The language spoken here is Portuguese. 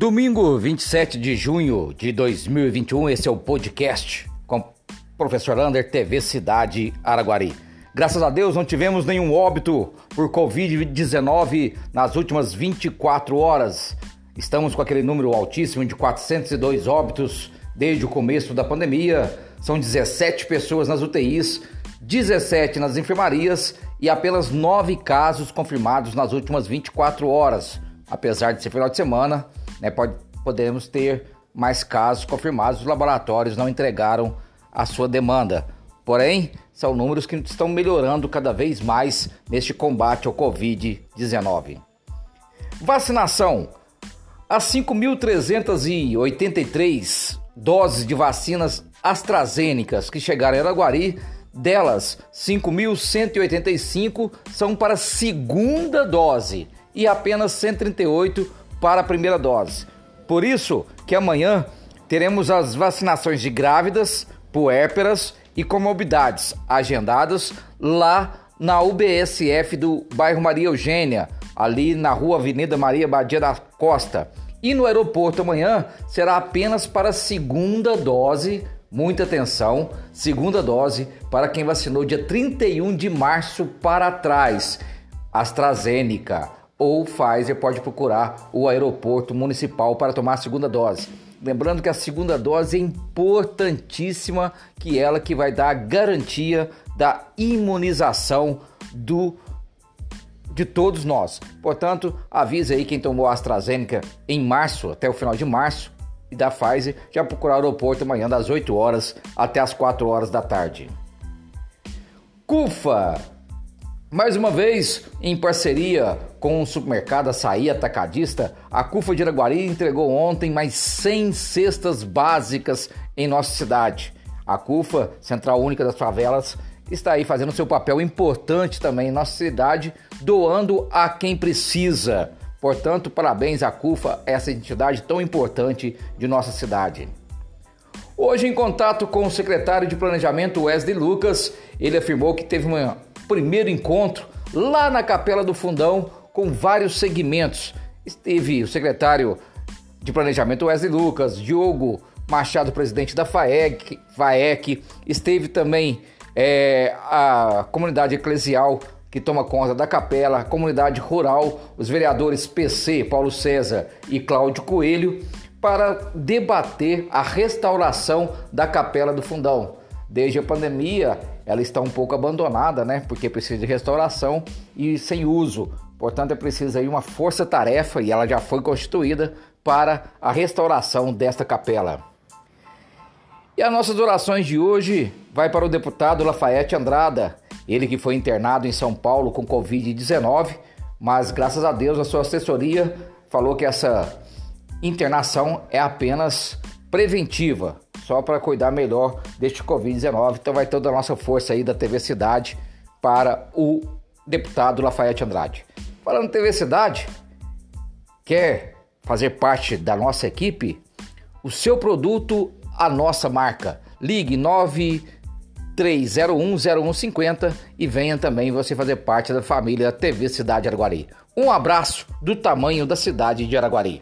Domingo 27 de junho de 2021, esse é o podcast com o professor Lander, TV Cidade Araguari. Graças a Deus não tivemos nenhum óbito por Covid-19 nas últimas 24 horas. Estamos com aquele número altíssimo de 402 óbitos desde o começo da pandemia. São 17 pessoas nas UTIs, 17 nas enfermarias e apenas 9 casos confirmados nas últimas 24 horas. Apesar de ser final de semana, né, pode, podemos ter mais casos confirmados. Os laboratórios não entregaram a sua demanda. Porém, são números que estão melhorando cada vez mais neste combate ao Covid-19. Vacinação. As 5.383 doses de vacinas AstraZeneca que chegaram em Araguari, delas 5.185 são para segunda dose e apenas 138 para a primeira dose. Por isso que amanhã teremos as vacinações de grávidas, puérperas e comorbidades agendadas lá na UBSF do bairro Maria Eugênia, ali na rua Avenida Maria Badia da Costa. E no aeroporto amanhã será apenas para segunda dose, muita atenção, segunda dose para quem vacinou dia 31 de março para trás, AstraZeneca ou Pfizer pode procurar o aeroporto municipal para tomar a segunda dose. Lembrando que a segunda dose é importantíssima, que é ela que vai dar a garantia da imunização do de todos nós. Portanto, avise aí quem tomou a AstraZeneca em março, até o final de março, e da Pfizer, já procurar o aeroporto amanhã das 8 horas até as 4 horas da tarde. CUFA mais uma vez, em parceria com o supermercado Açaí Atacadista, a CUFA de Iraguari entregou ontem mais 100 cestas básicas em nossa cidade. A CUFA, Central Única das Favelas, está aí fazendo seu papel importante também em nossa cidade, doando a quem precisa. Portanto, parabéns à CUFA, essa entidade tão importante de nossa cidade. Hoje, em contato com o secretário de Planejamento Wesley Lucas, ele afirmou que teve uma primeiro encontro lá na Capela do Fundão com vários segmentos. Esteve o secretário de Planejamento Wesley Lucas, Diogo Machado, presidente da FAEC, FAEC esteve também é, a comunidade eclesial que toma conta da capela, a comunidade rural, os vereadores PC, Paulo César e Cláudio Coelho, para debater a restauração da capela do Fundão. Desde a pandemia, ela está um pouco abandonada, né? Porque precisa de restauração e sem uso. Portanto, é preciso aí uma força-tarefa e ela já foi constituída para a restauração desta capela. E as nossas orações de hoje vai para o deputado Lafayette Andrada, ele que foi internado em São Paulo com Covid-19, mas graças a Deus a sua assessoria falou que essa internação é apenas preventiva, só para cuidar melhor deste Covid-19. Então vai toda a nossa força aí da TV Cidade para o deputado Lafayette Andrade. Falando TV Cidade, quer fazer parte da nossa equipe? O seu produto, a nossa marca. Ligue 93010150 e venha também você fazer parte da família TV Cidade Araguari. Um abraço do tamanho da cidade de Araguari.